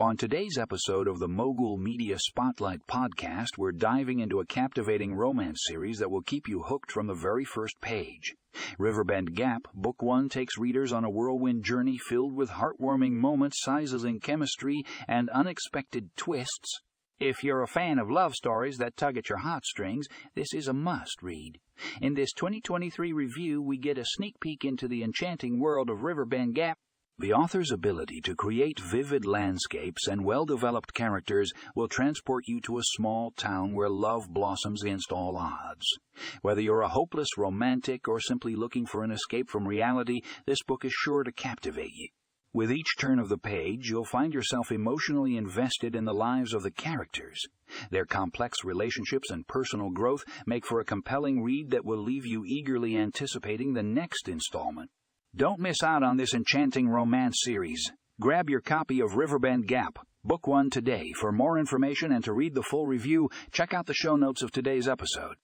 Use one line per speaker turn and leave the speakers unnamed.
On today's episode of the Mogul Media Spotlight podcast, we're diving into a captivating romance series that will keep you hooked from the very first page. Riverbend Gap, Book One, takes readers on a whirlwind journey filled with heartwarming moments, sizzling chemistry, and unexpected twists. If you're a fan of love stories that tug at your heartstrings, this is a must read. In this 2023 review, we get a sneak peek into the enchanting world of Riverbend Gap the author's ability to create vivid landscapes and well developed characters will transport you to a small town where love blossoms against all odds. Whether you're a hopeless romantic or simply looking for an escape from reality, this book is sure to captivate you. With each turn of the page, you'll find yourself emotionally invested in the lives of the characters. Their complex relationships and personal growth make for a compelling read that will leave you eagerly anticipating the next installment. Don't miss out on this enchanting romance series. Grab your copy of Riverbend Gap, Book One today. For more information and to read the full review, check out the show notes of today's episode.